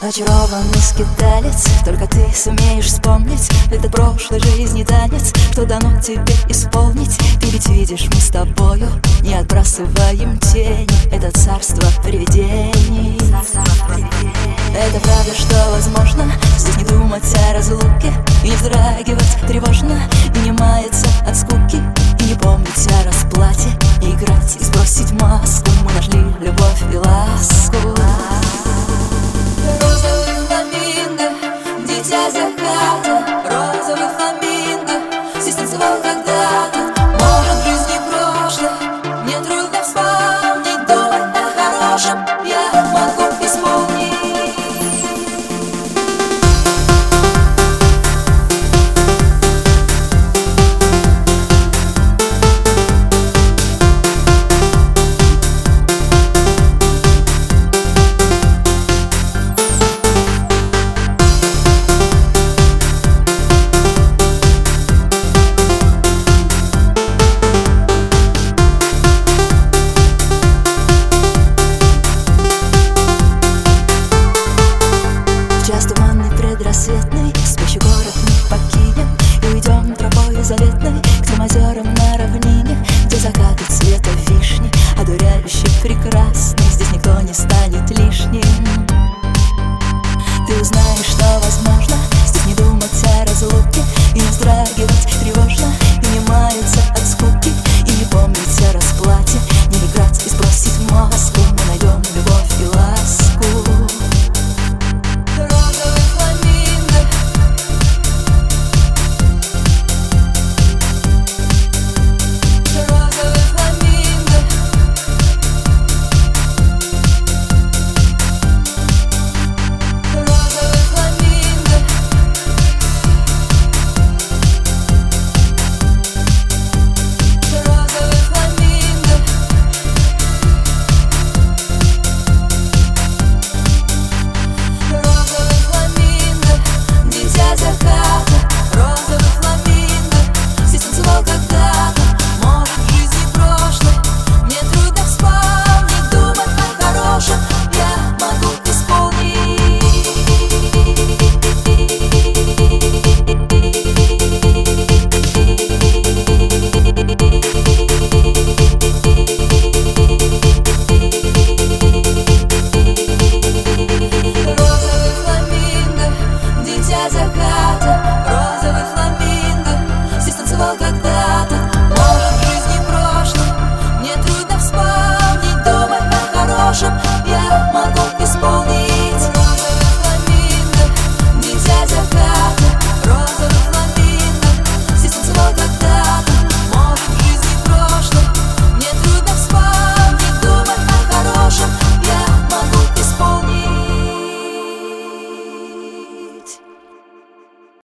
А Очарованный скиталец Только ты сумеешь вспомнить. Этот прошлой жизни танец. Что дано тебе исполнить? Ты ведь видишь, мы с тобою Не отбрасываем тени. Это царство привидений. Это правда, что возможно Здесь не думать о разлуке И не вздрагивать тревожно. Coca-Cola. Прекрасно. вся за хата.